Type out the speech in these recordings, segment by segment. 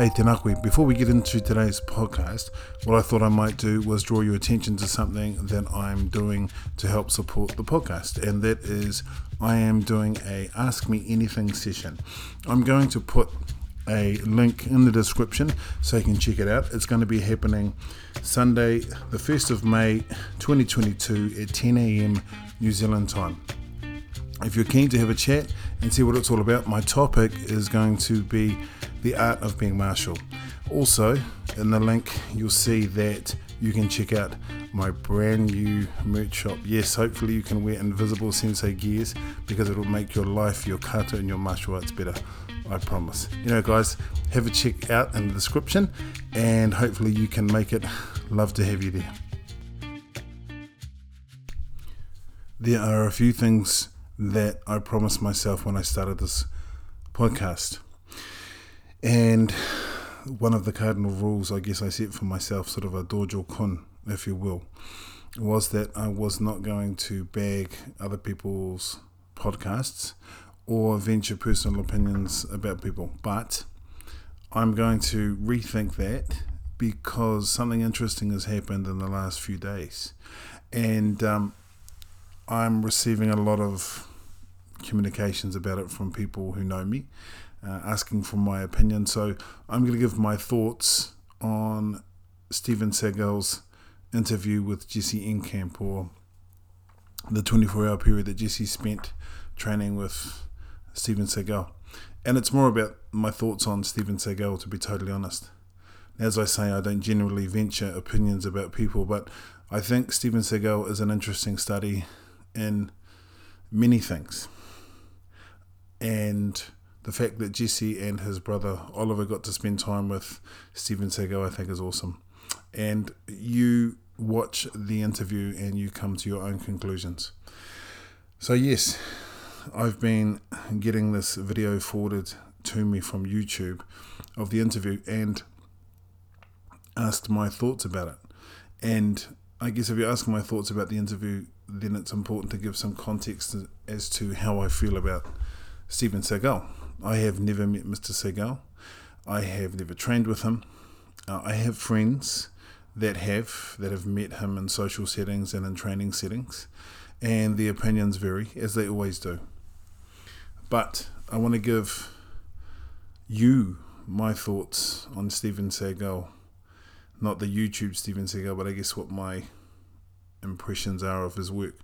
Hey Tenakwi, before we get into today's podcast, what I thought I might do was draw your attention to something that I'm doing to help support the podcast, and that is I am doing a Ask Me Anything session. I'm going to put a link in the description so you can check it out. It's going to be happening Sunday, the 1st of May 2022 at 10 a.m. New Zealand time. If you're keen to have a chat and see what it's all about, my topic is going to be the art of being martial. Also, in the link, you'll see that you can check out my brand new merch shop. Yes, hopefully, you can wear invisible sensei gears because it will make your life, your kata, and your martial arts better. I promise. You know, guys, have a check out in the description and hopefully you can make it. Love to have you there. There are a few things that I promised myself when I started this podcast. And one of the cardinal rules, I guess I set for myself, sort of a dojo kun, if you will, was that I was not going to bag other people's podcasts or venture personal opinions about people. But I'm going to rethink that because something interesting has happened in the last few days. And um, I'm receiving a lot of communications about it from people who know me, uh, asking for my opinion. So I'm going to give my thoughts on Steven Seagal's interview with Jesse Enkamp or the 24 hour period that Jesse spent training with Steven Seagal. And it's more about my thoughts on Steven Seagal, to be totally honest. As I say, I don't generally venture opinions about people, but I think Steven Seagal is an interesting study in many things. And the fact that Jesse and his brother Oliver got to spend time with Steven Seagal, I think, is awesome. And you watch the interview and you come to your own conclusions. So, yes, I've been getting this video forwarded to me from YouTube of the interview and asked my thoughts about it. And I guess if you ask my thoughts about the interview, then it's important to give some context as to how I feel about Steven Seagal. I have never met Mr. Seagal. I have never trained with him. Uh, I have friends that have that have met him in social settings and in training settings, and the opinions vary as they always do. But I want to give you my thoughts on Steven Seagal, not the YouTube Steven Seagal, but I guess what my impressions are of his work.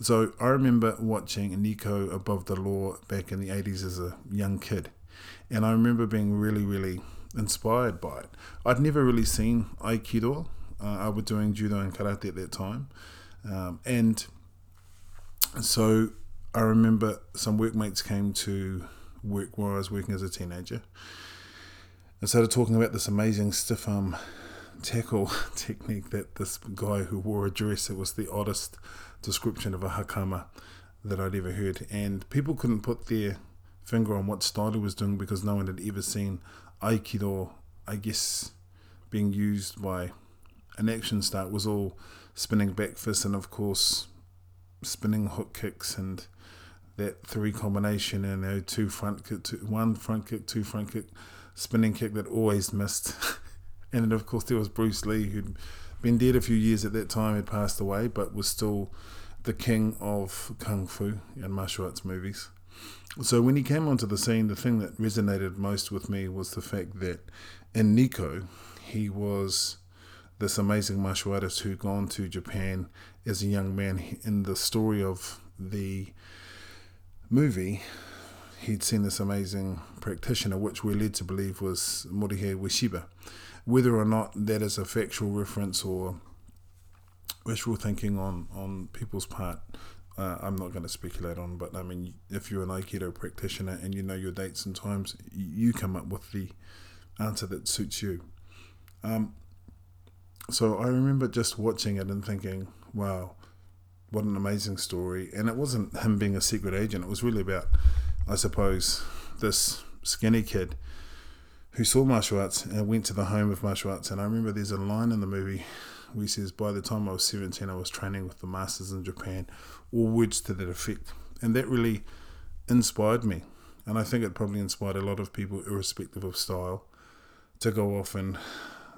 So I remember watching Nico Above the Law back in the 80s as a young kid. And I remember being really, really inspired by it. I'd never really seen Aikido. Uh, I was doing judo and karate at that time. Um, and so I remember some workmates came to work while I was working as a teenager and started talking about this amazing stiff arm tackle technique that this guy who wore a dress, it was the oddest description of a hakama that I'd ever heard. And people couldn't put their finger on what style he was doing because no one had ever seen Aikido, I guess, being used by an action start was all spinning back fists and, of course, spinning hook kicks and that three combination and you know, two front kick, two, one front kick, two front kick, spinning kick that always missed. and then, of course, there was Bruce Lee, who'd been dead a few years at that time, had passed away, but was still the king of kung fu and martial arts movies. So when he came onto the scene, the thing that resonated most with me was the fact that in Nico, he was this amazing martial artist who'd gone to Japan as a young man. In the story of the movie, he'd seen this amazing practitioner, which we're led to believe was Morihei Ueshiba. Whether or not that is a factual reference or wishful thinking on, on people's part, uh, I'm not going to speculate on. But I mean, if you're an Aikido practitioner and you know your dates and times, you come up with the answer that suits you. Um, so I remember just watching it and thinking, wow, what an amazing story. And it wasn't him being a secret agent, it was really about, I suppose, this skinny kid who saw martial arts and went to the home of martial arts. And I remember there's a line in the movie where he says, By the time I was 17, I was training with the masters in Japan, or words to that effect. And that really inspired me. And I think it probably inspired a lot of people, irrespective of style. to go off and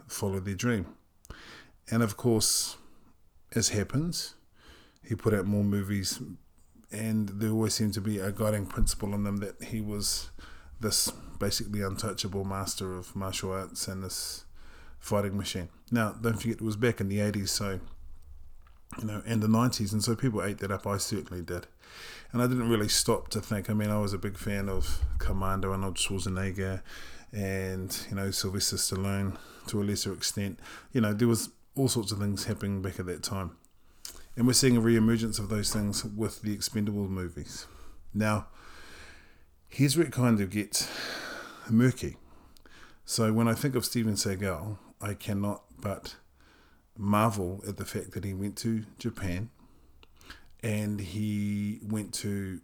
follow their dream. And of course, as happens, he put out more movies, and there always seemed to be a guiding principle in them that he was this basically untouchable master of martial arts and this fighting machine. Now, don't forget, it was back in the 80s, so, you know, and the 90s, and so people ate that up. I certainly did. And I didn't really stop to think. I mean, I was a big fan of Commando, Arnold Schwarzenegger, and, you know, Sylvester Stallone to a lesser extent. You know, there was all sorts of things happening back at that time. And we're seeing a re-emergence of those things with the Expendable movies. Now, here's where it kind of gets murky. So when I think of Steven Seagal, I cannot but marvel at the fact that he went to Japan and he went to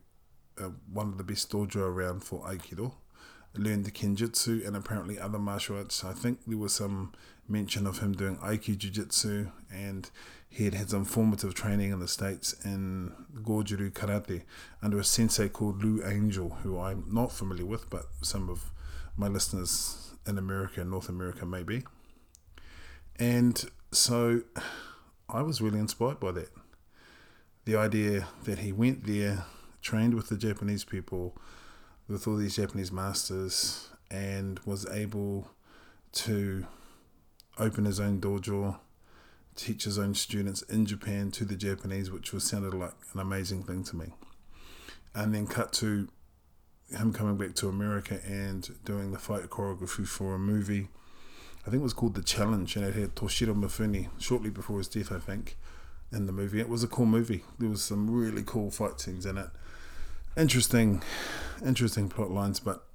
uh, one of the best dojo around for Aikido, learned the Kenjutsu and apparently other martial arts. I think there was some mention of him doing Aikido Jiu-Jitsu and he had had some formative training in the States in Goju-Ryu Karate under a sensei called Lou Angel, who I'm not familiar with, but some of my listeners in America and North America may be. And so I was really inspired by that. The idea that he went there, trained with the Japanese people, with all these Japanese masters, and was able to open his own dojo teach his own students in Japan to the Japanese, which was sounded like an amazing thing to me. And then cut to him coming back to America and doing the fight choreography for a movie. I think it was called The Challenge, and it had Toshiro Mifune shortly before his death, I think, in the movie. It was a cool movie. There was some really cool fight scenes in it. Interesting, interesting plot lines, but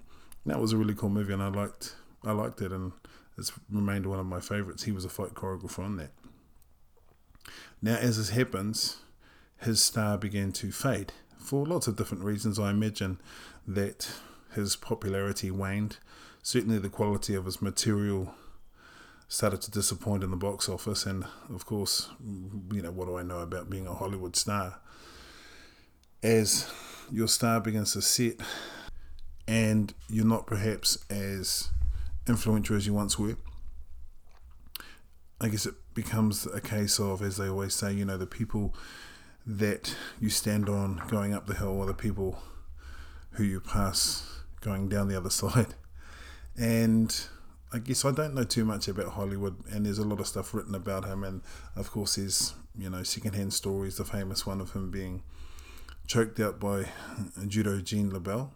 that was a really cool movie, and I liked, I liked it, and it's remained one of my favorites. He was a fight choreographer on that. Now, as this happens, his star began to fade for lots of different reasons. I imagine that his popularity waned. Certainly, the quality of his material started to disappoint in the box office. And of course, you know, what do I know about being a Hollywood star? As your star begins to set and you're not perhaps as influential as you once were, I guess it becomes a case of, as they always say, you know, the people that you stand on going up the hill are the people who you pass going down the other side. And I guess I don't know too much about Hollywood, and there's a lot of stuff written about him. And of course, there's, you know, secondhand stories, the famous one of him being choked out by judo Gene LeBell.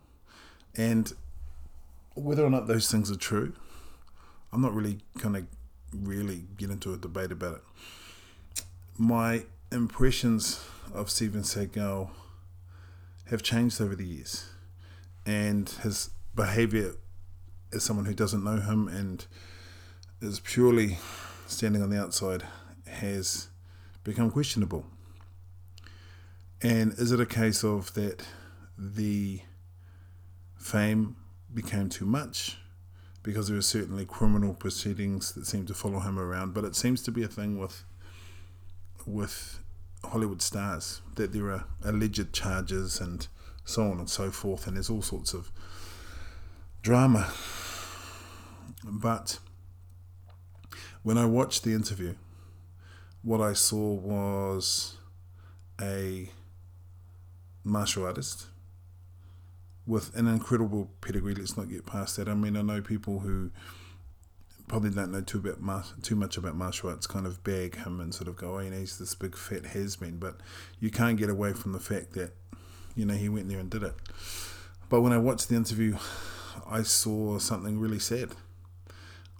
And whether or not those things are true, I'm not really kind of really get into a debate about it. My impressions of Steven Seagal have changed over the years, and his behavior as someone who doesn't know him and is purely standing on the outside has become questionable. And is it a case of that the fame became too much? because there are certainly criminal proceedings that seem to follow him around. But it seems to be a thing with with Hollywood stars that there are alleged charges and so on and so forth, and there's all sorts of drama. But when I watched the interview, what I saw was a martial artist with an incredible pedigree. Let's not get past that. I mean, I know people who probably don't know too about too much about martial arts kind of bag him and sort of go, oh, he's this big fat has been. But you can't get away from the fact that, you know, he went there and did it. But when I watched the interview, I saw something really sad.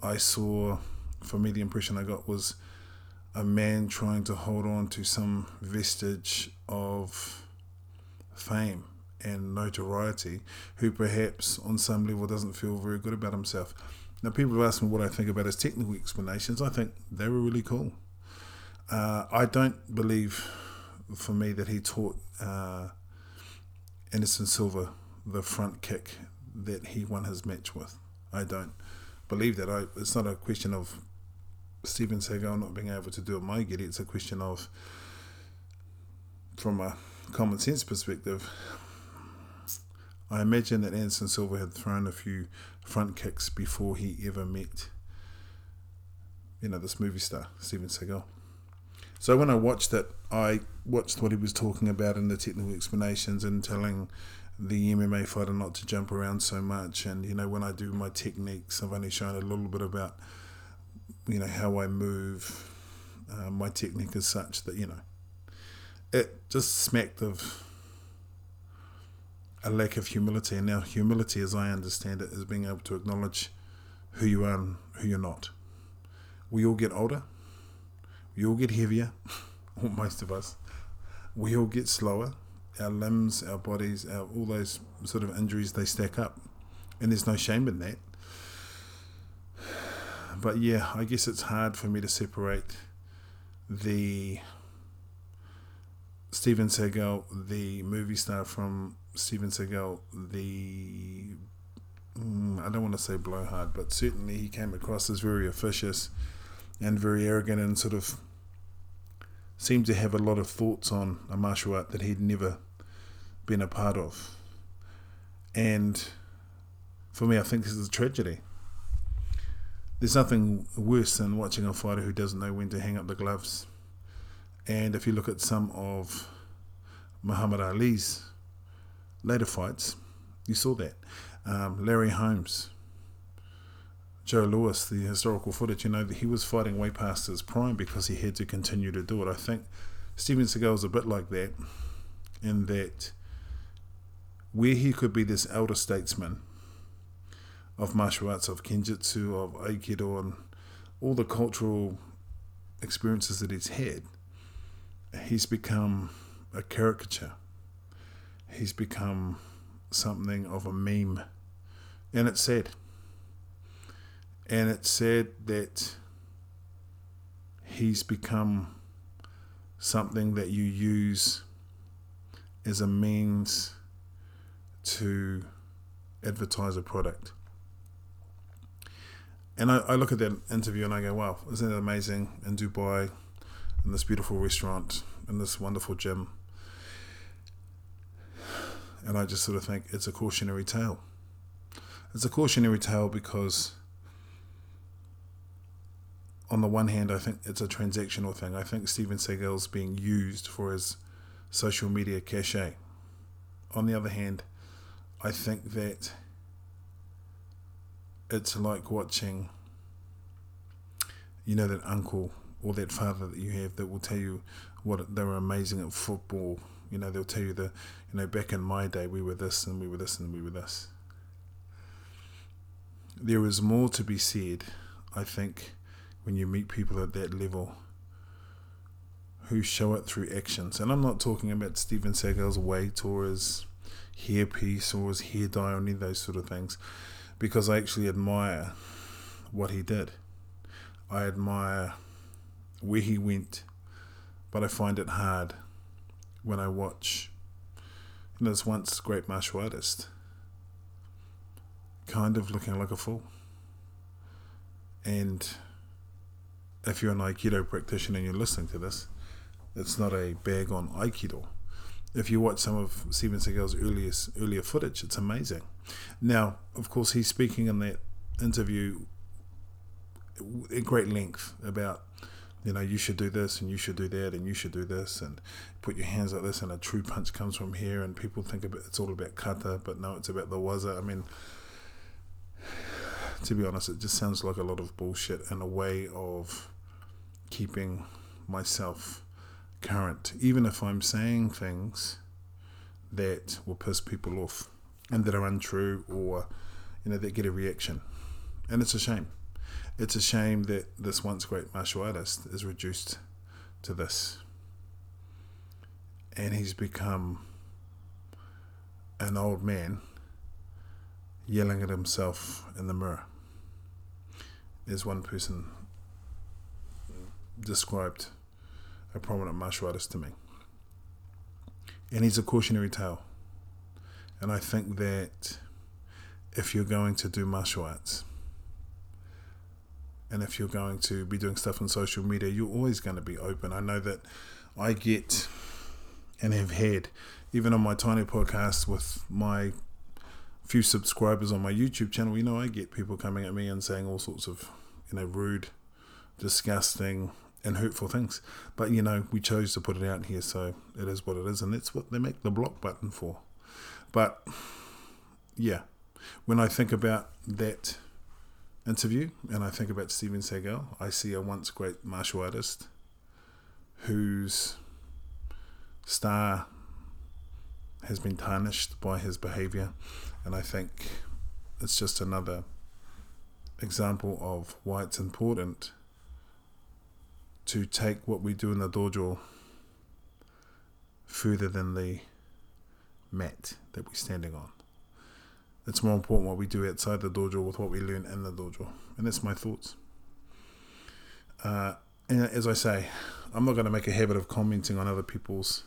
I saw, for me, the impression I got was a man trying to hold on to some vestige of fame and notoriety who perhaps on some level doesn't feel very good about himself. Now, people have asked me what I think about his technical explanations. I think they were really cool. Uh, I don't believe, for me, that he taught uh, Anderson Silva the front kick that he won his match with. I don't believe that. I, it's not a question of Steven Seagal not being able to do it my giddy. It's a question of, from a common sense perspective, I imagine that Anderson Silva had thrown a few front kicks before he ever met you know, this movie star, Steven Seagal. So when I watched it, I watched what he was talking about in the technical explanations and telling the MMA fighter not to jump around so much. And you know, when I do my techniques, I've only shown a little bit about you know how I move. Uh, my technique is such that you know it just smacked of a lack of humility. And now, humility, as I understand it, is being able to acknowledge who you are and who you're not. We all get older. We all get heavier, or most of us. We all get slower. Our limbs, our bodies, our, all those sort of injuries, they stack up. And there's no shame in that. But yeah, I guess it's hard for me to separate the Steven Seagal, the movie star, from Steven Seagal, the mm, I don't want to say blowhard, but certainly he came across as very officious and very arrogant and sort of seemed to have a lot of thoughts on a martial art that he'd never been a part of. And for me, I think this is a tragedy. There's nothing worse than watching a fighter who doesn't know when to hang up the gloves. And if you look at some of Muhammad Ali's later fights, you saw that. Um, Larry Holmes, Joe Louis, the historical footage, you know, he was fighting way past his prime because he had to continue to do it. I think Steven Seagal is a bit like that, in that where he could be this elder statesman of martial arts, of kenjutsu, of aikido, and all the cultural experiences that he's had, he's become a caricature he's become something of a meme. And it said, And it said that he's become something that you use as a means to advertise a product. And I, I, look at that interview and I go, wow, isn't it amazing in Dubai, in this beautiful restaurant, in this wonderful gym? and I just sort of think it's a cautionary tale. It's a cautionary tale because, on the one hand, I think it's a transactional thing. I think Steven Seagal's being used for his social media cachet. On the other hand, I think that it's like watching, you know, that uncle or that father that you have that will tell you what they were amazing at football you know, they'll tell you the, you know, back in my day we were this and we were this and we were this. There is more to be said, I think, when you meet people at that level who show it through actions. And I'm not talking about Steven Seagal's weight or his hairpiece or his hair dye or any of those sort of things, because I actually admire what he did. I admire where he went, but I find it hard when I watch you know, this once great martial artist kind of looking like a fool. And if you're an Aikido practitioner and you're listening to this, it's not a bag on Aikido. If you watch some of Steven Seagal's earliest earlier footage, it's amazing. Now, of course, he's speaking in that interview at great length about you know, you should do this and you should do that and you should do this and put your hands like this and a true punch comes from here and people think about it's all about kata, but no, it's about the waza. I mean, to be honest, it just sounds like a lot of bullshit and a way of keeping myself current, even if I'm saying things that will piss people off and that are untrue or, you know, that get a reaction. And it's a shame it's a shame that this once great martial artist is reduced to this. And he's become an old man yelling at himself in the mirror. As one person described a prominent martial artist to me. And he's a cautionary tale. And I think that if you're going to do martial arts, and if you're going to be doing stuff on social media, you're always going to be open. I know that I get and have had, even on my tiny podcast with my few subscribers on my YouTube channel, you know, I get people coming at me and saying all sorts of, you know, rude disgusting and hurtful things. But you know, we chose to put it out here, so it is what it is, and that's what they make the block button for. But yeah, when I think about that interview and I think about Steven Seagal, I see a once great martial artist whose star has been tarnished by his behavior, and I think it's just another example of why it's important to take what we do in the dojo further than the mat that we're standing on. It's more important what we do outside the dojo with what we learn in the dojo. And that's my thoughts. Uh, and as I say, I'm not going to make a habit of commenting on other people's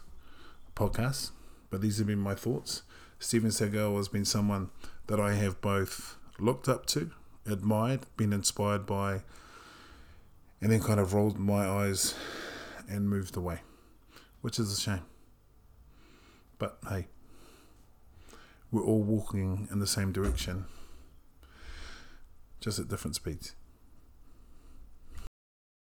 podcasts, but these have been my thoughts. Steven Seagal has been someone that I have both looked up to, admired, been inspired by, and then kind of rolled my eyes and moved away, which is a shame. But hey, we're all walking in the same direction, just at different speeds.